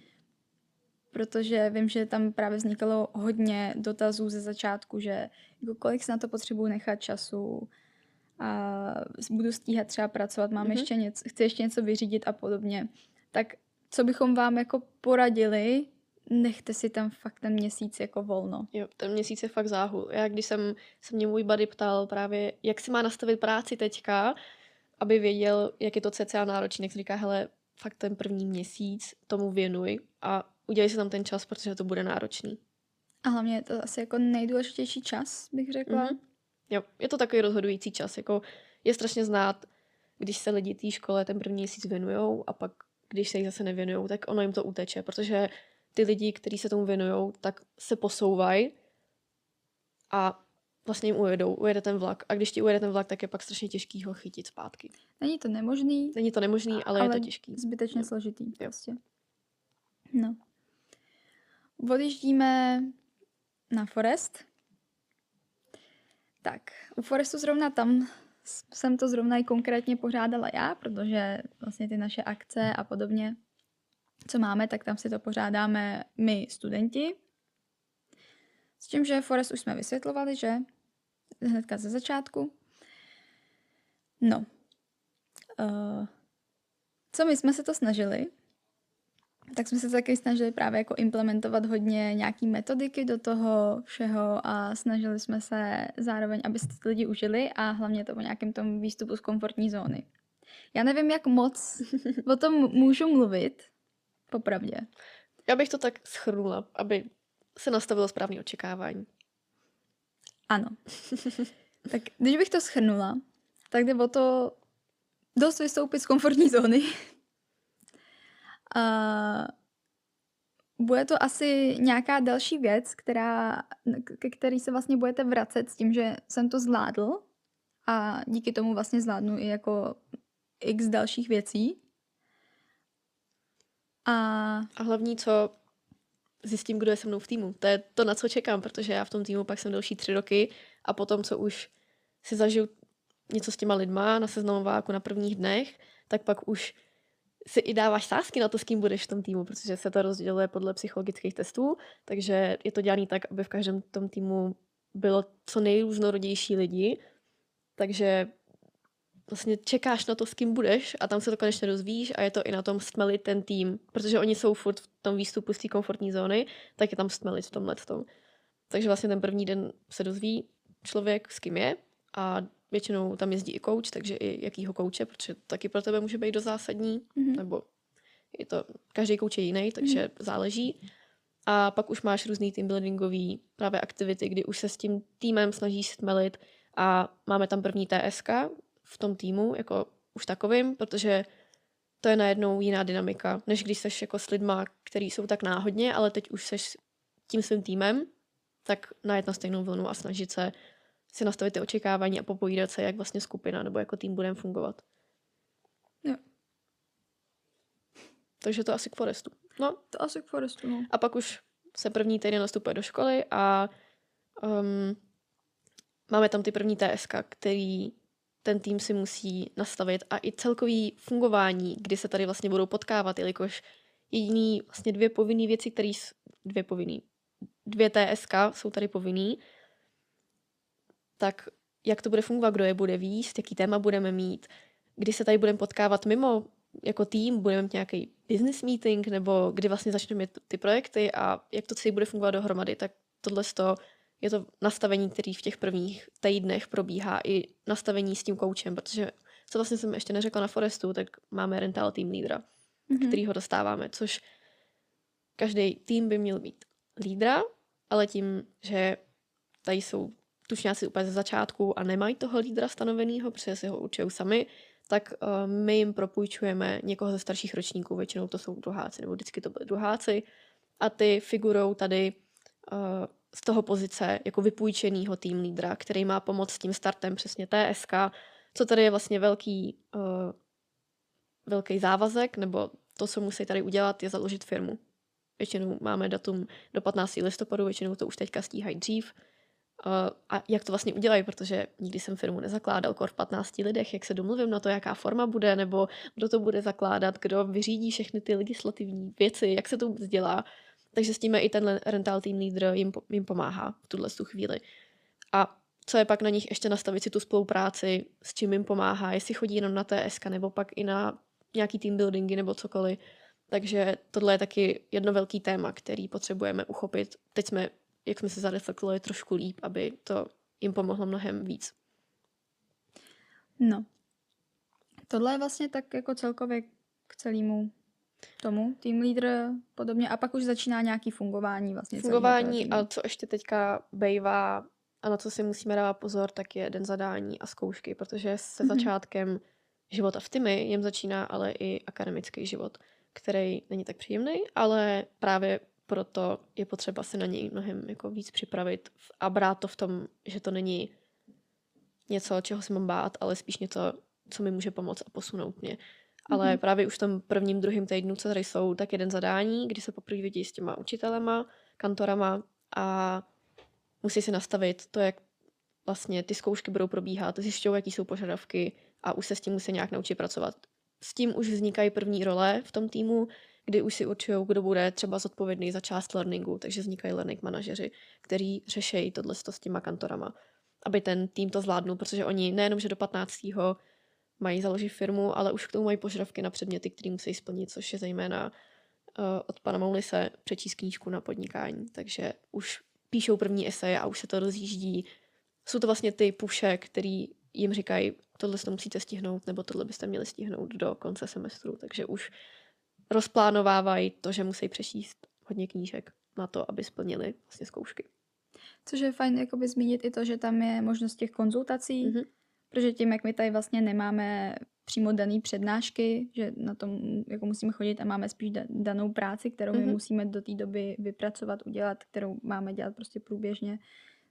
protože vím, že tam právě vznikalo hodně dotazů ze začátku, že jako kolik si na to potřebuji nechat času a budu stíhat třeba pracovat, mám mm-hmm. ještě něco, chci ještě něco vyřídit a podobně. Tak co bychom vám jako poradili, nechte si tam fakt ten měsíc jako volno. Jo, ten měsíc je fakt záhul. Já když jsem se mě můj buddy ptal právě, jak si má nastavit práci teďka, aby věděl, jak je to cca náročný, tak říká, hele, fakt ten první měsíc tomu věnuj a udělej si tam ten čas, protože to bude náročný. A hlavně je to asi jako nejdůležitější čas, bych řekla. Mm-hmm. Jo, je to takový rozhodující čas. Jako je strašně znát, když se lidi té škole ten první měsíc věnují a pak, když se jich zase nevěnují, tak ono jim to uteče, protože ty lidi, kteří se tomu věnují, tak se posouvají a vlastně jim ujedou, ujede ten vlak. A když ti ujede ten vlak, tak je pak strašně těžký ho chytit zpátky. Není to nemožný. Není to nemožný, ale, ale je to těžký. Zbytečně jo. složitý. Jo. Prostě. No. Odjíždíme na Forest. Tak, u Forestu zrovna tam jsem to zrovna i konkrétně pořádala já, protože vlastně ty naše akce a podobně, co máme, tak tam si to pořádáme my studenti. S tím, že Forest už jsme vysvětlovali, že hnedka ze začátku. No, uh, co my jsme se to snažili, tak jsme se taky snažili právě jako implementovat hodně nějaký metodiky do toho všeho a snažili jsme se zároveň, aby si ty lidi užili a hlavně to o nějakém tom výstupu z komfortní zóny. Já nevím, jak moc o tom můžu mluvit, popravdě. Já bych to tak schrnula, aby se nastavilo správné očekávání. Ano. tak když bych to schrnula, tak jde o to dost vystoupit z komfortní zóny. A bude to asi nějaká další věc, která, ke který se vlastně budete vracet s tím, že jsem to zvládl a díky tomu vlastně zvládnu i jako x dalších věcí. A A hlavní, co zjistím, kdo je se mnou v týmu. To je to, na co čekám, protože já v tom týmu pak jsem další tři roky a potom, co už si zažiju něco s těma lidma na seznamováku na prvních dnech, tak pak už si i dáváš sázky na to, s kým budeš v tom týmu, protože se to rozděluje podle psychologických testů, takže je to dělané tak, aby v každém tom týmu bylo co nejrůznorodější lidi, takže vlastně čekáš na to, s kým budeš a tam se to konečně dozvíš a je to i na tom stmelit ten tým, protože oni jsou furt v tom výstupu z té komfortní zóny, tak je tam stmelit v tomhle tom. Takže vlastně ten první den se dozví člověk, s kým je a většinou tam jezdí i coach, takže i jakýho kouče, protože to taky pro tebe může být do zásadní, Mhm. nebo je to, každý kouč je jiný, takže záleží. A pak už máš různý team buildingový právě aktivity, kdy už se s tím týmem snažíš stmelit a máme tam první TSK v tom týmu, jako už takovým, protože to je najednou jiná dynamika, než když seš jako s lidma, který jsou tak náhodně, ale teď už seš tím svým týmem, tak najet na stejnou vlnu a snažit se si nastavit ty očekávání a popovídat se, jak vlastně skupina nebo jako tým budeme fungovat. Jo. Takže to asi k Forestu. No, to asi k Forestu, no. a pak už se první týden nastupuje do školy a um, máme tam ty první TSK, který ten tým si musí nastavit a i celkový fungování, kdy se tady vlastně budou potkávat, jelikož jediný vlastně dvě povinné věci, které dvě povinný, dvě TSK jsou tady povinný, tak jak to bude fungovat, kdo je bude výst, jaký téma budeme mít, kdy se tady budeme potkávat mimo jako tým, budeme mít nějaký business meeting, nebo kdy vlastně začneme mít ty projekty a jak to celé bude fungovat dohromady, tak tohle je to nastavení, který v těch prvních týdnech probíhá i nastavení s tím koučem, protože co vlastně jsem ještě neřekla na Forestu, tak máme rental team lídra, mm-hmm. který ho dostáváme, což každý tým by měl mít lídra, ale tím, že tady jsou tučňáci úplně ze začátku a nemají toho lídra stanoveného, protože si ho učují sami, tak uh, my jim propůjčujeme někoho ze starších ročníků, většinou to jsou druháci, nebo vždycky to byly druháci, a ty figurou tady uh, z toho pozice jako vypůjčenýho tým lídra, který má pomoct s tím startem přesně TSK, co tady je vlastně velký, uh, velký závazek, nebo to, co musí tady udělat, je založit firmu. Většinou máme datum do 15. listopadu, většinou to už teďka stíhají dřív, a jak to vlastně udělají, protože nikdy jsem firmu nezakládal kor v 15 lidech, jak se domluvím na to, jaká forma bude, nebo kdo to bude zakládat, kdo vyřídí všechny ty legislativní věci, jak se to vůbec dělá. Takže s tím i ten rental team leader jim, jim pomáhá v tuhle tu chvíli. A co je pak na nich ještě nastavit si tu spolupráci, s čím jim pomáhá, jestli chodí jenom na TSK, nebo pak i na nějaký team buildingy nebo cokoliv. Takže tohle je taky jedno velký téma, který potřebujeme uchopit. Teď jsme jak jsme se zareflektovali trošku líp, aby to jim pomohlo mnohem víc. No. Tohle je vlastně tak jako celkově k celému tomu tým leader podobně a pak už začíná nějaký fungování vlastně Fungování a co ještě teďka bejvá a na co si musíme dávat pozor, tak je den zadání a zkoušky, protože se mm-hmm. začátkem života v týmy jim začíná ale i akademický život, který není tak příjemný, ale právě proto je potřeba se na něj mnohem jako víc připravit a brát to v tom, že to není něco, čeho se mám bát, ale spíš něco, co mi může pomoct a posunout mě. Ale mm-hmm. právě už v tom prvním, druhém týdnu, co tady jsou, tak jeden zadání, kdy se poprvé vidí s těma učitelema, kantorama a musí si nastavit to, jak vlastně ty zkoušky budou probíhat, zjišťují, jaký jsou požadavky a už se s tím musí nějak naučit pracovat. S tím už vznikají první role v tom týmu, kdy už si určují, kdo bude třeba zodpovědný za část learningu, takže vznikají learning manažeři, kteří řeší tohle s těma kantorama, aby ten tým to zvládnul, protože oni nejenom, že do 15. mají založit firmu, ale už k tomu mají požadavky na předměty, které musí splnit, což je zejména uh, od pana Maulise přečíst knížku na podnikání. Takže už píšou první eseje a už se to rozjíždí. Jsou to vlastně ty puše, který jim říkají, tohle to musíte stihnout, nebo tohle byste měli stihnout do konce semestru. Takže už rozplánovávají to, že musí přečíst hodně knížek na to, aby splnili vlastně zkoušky. Což je fajn jakoby zmínit i to, že tam je možnost těch konzultací, mm-hmm. protože tím, jak my tady vlastně nemáme přímo dané přednášky, že na tom jako musíme chodit a máme spíš danou práci, kterou my mm-hmm. musíme do té doby vypracovat, udělat, kterou máme dělat prostě průběžně,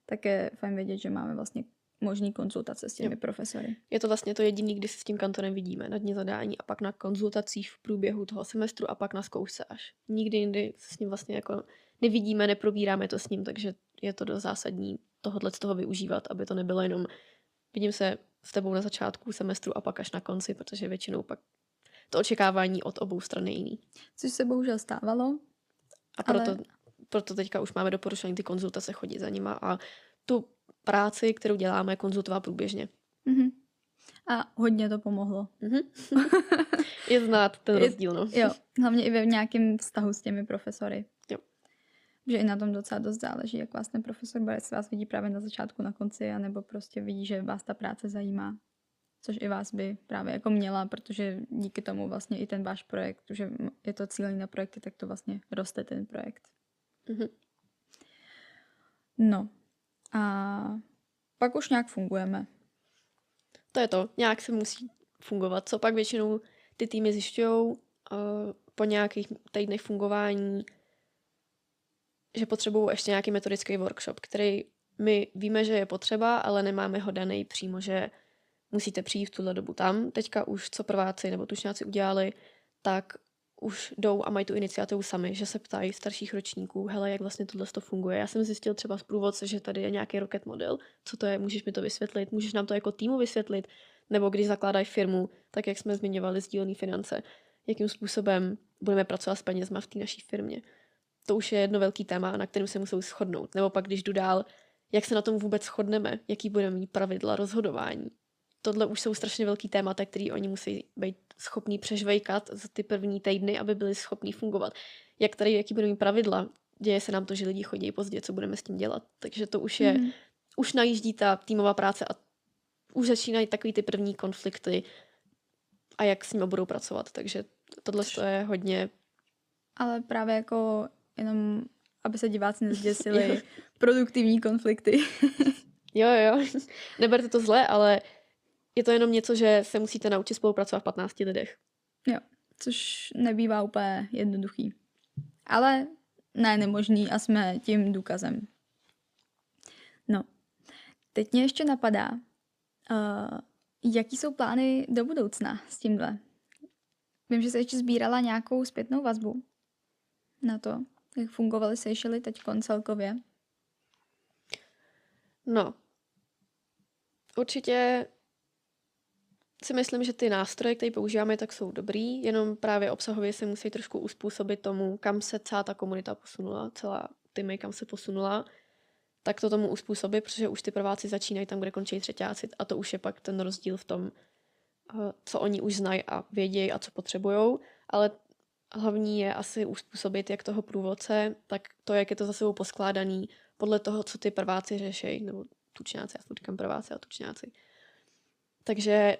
tak je fajn vědět, že máme vlastně možný konzultace s těmi jo. profesory. Je to vlastně to jediné, kdy se s tím kantorem vidíme na dně zadání a pak na konzultacích v průběhu toho semestru a pak na zkoušce až. Nikdy jindy se s ním vlastně jako nevidíme, neprobíráme to s ním, takže je to do zásadní tohohle z toho využívat, aby to nebylo jenom vidím se s tebou na začátku semestru a pak až na konci, protože většinou pak to očekávání od obou stran je jiný. Což se bohužel stávalo. A proto, ale... proto teďka už máme doporučení ty konzultace chodit za nima a tu práci, kterou děláme, konzultovat průběžně. Mm-hmm. A hodně to pomohlo. Mm-hmm. je znát ten rozdíl, no. Jo, hlavně i ve nějakém vztahu s těmi profesory. Jo. Že i na tom docela dost záleží, jak vás ten profesor bude, jestli vás vidí právě na začátku, na konci, anebo prostě vidí, že vás ta práce zajímá. Což i vás by právě jako měla, protože díky tomu vlastně i ten váš projekt, že je to cílený na projekty, tak to vlastně roste ten projekt. Mm-hmm. No, a pak už nějak fungujeme. To je to, nějak se musí fungovat. Co pak většinou ty týmy zjišťují uh, po nějakých týdnech fungování, že potřebují ještě nějaký metodický workshop, který my víme, že je potřeba, ale nemáme ho daný přímo, že musíte přijít v tuhle dobu tam. Teďka už co prváci nebo tučňáci udělali, tak už jdou a mají tu iniciativu sami, že se ptají starších ročníků, hele, jak vlastně tohle to funguje. Já jsem zjistil třeba z průvodce, že tady je nějaký rocket model, co to je, můžeš mi to vysvětlit, můžeš nám to jako týmu vysvětlit, nebo když zakládají firmu, tak jak jsme zmiňovali sdílené finance, jakým způsobem budeme pracovat s penězma v té naší firmě. To už je jedno velký téma, na kterém se musí shodnout. Nebo pak, když jdu dál, jak se na tom vůbec shodneme, jaký budeme mít pravidla rozhodování, tohle už jsou strašně velký témata, který oni musí být schopní přežvejkat za ty první týdny, aby byli schopní fungovat. Jak tady, jaký budou mít pravidla, děje se nám to, že lidi chodí pozdě, co budeme s tím dělat. Takže to už je, mm. už najíždí ta týmová práce a už začínají takový ty první konflikty a jak s nimi budou pracovat. Takže tohle to je hodně... Ale právě jako jenom, aby se diváci nezděsili, produktivní konflikty. jo, jo. Neberte to zle, ale je to jenom něco, že se musíte naučit spolupracovat v 15 lidech. Jo, což nebývá úplně jednoduchý. Ale ne nemožný a jsme tím důkazem. No, teď mě ještě napadá, uh, jaký jsou plány do budoucna s tímhle? Vím, že jsi ještě sbírala nějakou zpětnou vazbu na to, jak fungovaly Seychely teď celkově. No, určitě si myslím, že ty nástroje, které používáme, tak jsou dobrý, jenom právě obsahově se musí trošku uspůsobit tomu, kam se celá ta komunita posunula, celá týmy, kam se posunula, tak to tomu uspůsobit, protože už ty prváci začínají tam, kde končí třetíci a to už je pak ten rozdíl v tom, eh, co oni už znají a vědějí a co potřebují, ale hlavní je asi uspůsobit jak toho průvodce, tak to, jak je to za sebou poskládaný podle toho, co ty prváci řeší, nebo tučňáci, já říkám prváci a tučňáci. Takže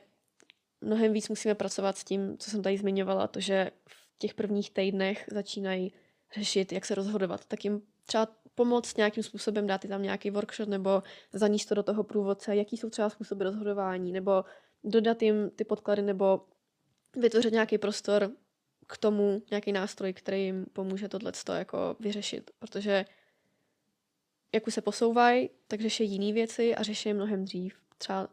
mnohem víc musíme pracovat s tím, co jsem tady zmiňovala, to, že v těch prvních týdnech začínají řešit, jak se rozhodovat, tak jim třeba pomoct nějakým způsobem, dát tam nějaký workshop nebo zaníst to do toho průvodce, jaký jsou třeba způsoby rozhodování, nebo dodat jim ty podklady, nebo vytvořit nějaký prostor k tomu, nějaký nástroj, který jim pomůže tohle jako vyřešit, protože jak už se posouvají, tak řeší jiné věci a řeší mnohem dřív. Třeba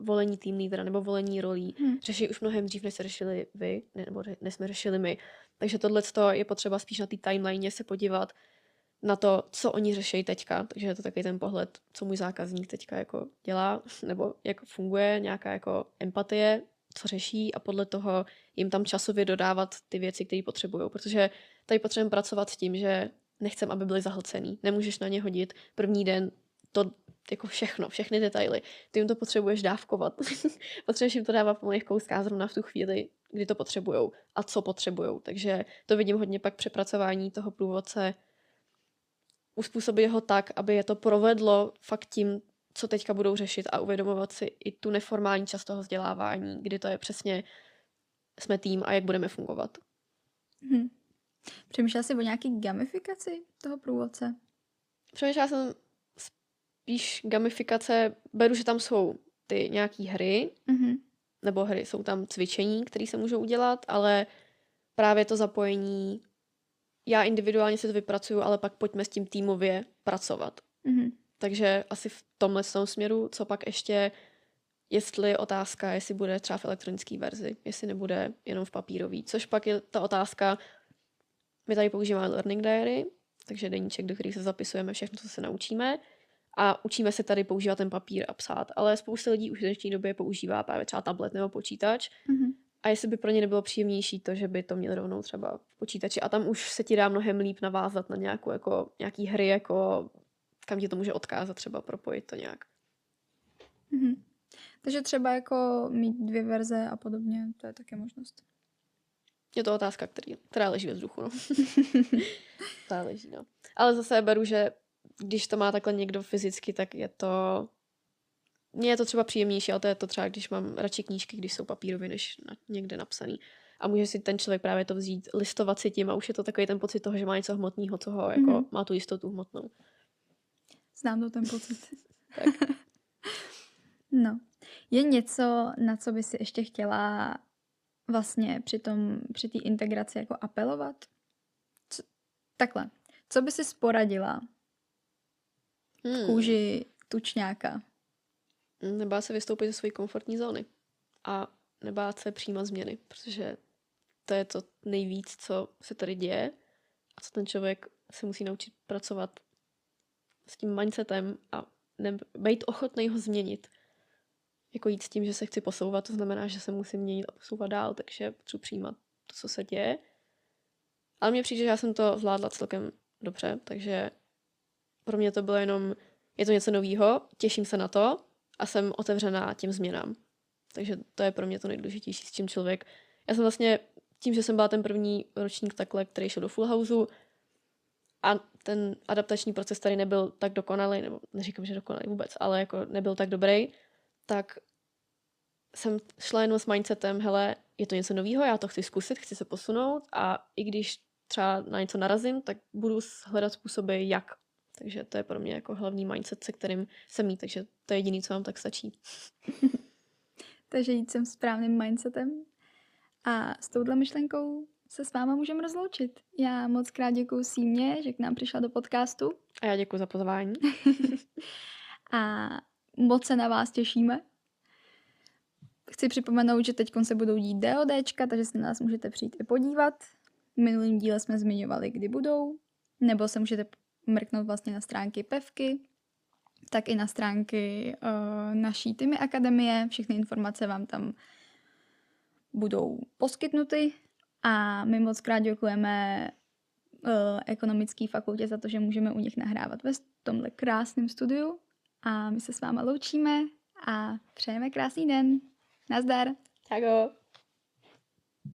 volení tým lídra nebo volení rolí hmm. řeší už mnohem dřív, než se řešili vy, ne, nebo než jsme řešili my. Takže tohle je potřeba spíš na té timeline se podívat, na to, co oni řeší teďka. Takže je to takový ten pohled, co můj zákazník teďka jako dělá, nebo jak funguje, nějaká jako empatie, co řeší a podle toho jim tam časově dodávat ty věci, které potřebují. Protože tady potřebujeme pracovat s tím, že nechcem, aby byli zahlcený. Nemůžeš na ně hodit první den to jako všechno, všechny detaily. Ty jim to potřebuješ dávkovat. potřebuješ jim to dávat po malých kouskách zrovna v tu chvíli, kdy to potřebujou a co potřebujou. Takže to vidím hodně pak přepracování toho průvodce, uspůsobit ho tak, aby je to provedlo fakt tím, co teďka budou řešit a uvědomovat si i tu neformální část toho vzdělávání, kdy to je přesně jsme tým a jak budeme fungovat. Hm. Přemýšlela jsi o nějaký gamifikaci toho průvodce? Přemýšlela jsem spíš gamifikace, beru, že tam jsou ty nějaký hry, Mm-hmm. nebo hry, jsou tam cvičení, které se můžou udělat, ale právě to zapojení, já individuálně si to vypracuju, ale pak pojďme s tím týmově pracovat. Mm-hmm. Takže asi v tomhle tom směru, co pak ještě, jestli otázka, jestli bude třeba v elektronické verzi, jestli nebude jenom v papírový, což pak je ta otázka, my tady používáme learning diary, takže deníček, do který se zapisujeme všechno, co se naučíme a učíme se tady používat ten papír a psát, ale spousta lidí už v dnešní době používá právě třeba tablet nebo počítač Mm-hmm. a jestli by pro ně nebylo příjemnější to, že by to měli rovnou třeba v počítači a tam už se ti dá mnohem líp navázat na nějakou, jako, nějaký hry, jako kam ti to může odkázat, třeba propojit to nějak. Mm-hmm. Takže třeba jako mít dvě verze a podobně, to je také možnost. Je to otázka, který, která leží ve vzduchu, no. Ta leží, no. Ale zase beru, že když to má takhle někdo fyzicky, tak je to... Mně je to třeba příjemnější, ale to je to třeba, když mám radši knížky, když jsou papírově, než na, někde napsaný. A může si ten člověk právě to vzít, listovat si tím a už je to takový ten pocit toho, že má něco hmotného, co ho jako Mhm. má tu jistotu hmotnou. Znám to ten pocit. Tak. No. Je něco, na co by si ještě chtěla vlastně při tom, při té integraci jako apelovat? Co, takhle. Co by si sporadila v Hmm. kůži tučňáka? Nebát se vystoupit ze své komfortní zóny a nebát se přijímat změny, protože to je to nejvíc, co se tady děje a co ten člověk se musí naučit pracovat s tím mindsetem a ne, být ochotný ho změnit. Jako jít s tím, že se chci posouvat, to znamená, že se musím měnit a posouvat dál, takže chci přijímat to, co se děje. Ale mně přijde, že já jsem to zvládla celkem dobře, takže pro mě to bylo jenom, je to něco novýho, těším se na to a jsem otevřená těm změnám. Takže to je pro mě to nejdůležitější, s čím člověk... Já jsem vlastně tím, že jsem byla ten první ročník takhle, který šel do Full Houseu a ten adaptační proces tady nebyl tak dokonalý, nebo neříkám, že dokonalý vůbec, ale jako nebyl tak dobrý, tak jsem šla jenom s mindsetem, hele, je to něco nového, já to chci zkusit, chci se posunout a i když třeba na něco narazím, tak budu hledat způsoby, jak. Takže to je pro mě jako hlavní mindset, se kterým jsem mít, takže to je jediný, co vám tak stačí. Takže jít sem správným mindsetem. A s touhle myšlenkou se s váma můžeme rozloučit. Já moc krát děkuji Símě, že k nám přišla do podcastu A já děkuji za pozvání. a moc se na vás těšíme. Chci připomenout, že teď se budou dít DODčka, takže se na nás můžete přijít i podívat. V minulém díle jsme zmiňovali, kdy budou, nebo se můžete mrknout vlastně na stránky Pevky, tak i na stránky uh, naší Tymy Akademie. Všechny informace vám tam budou poskytnuty a my moc krát děkujeme uh, ekonomické fakultě za to, že můžeme u nich nahrávat ve tomhle krásném studiu a my se s váma loučíme a přejeme krásný den. Nazdar! Čau.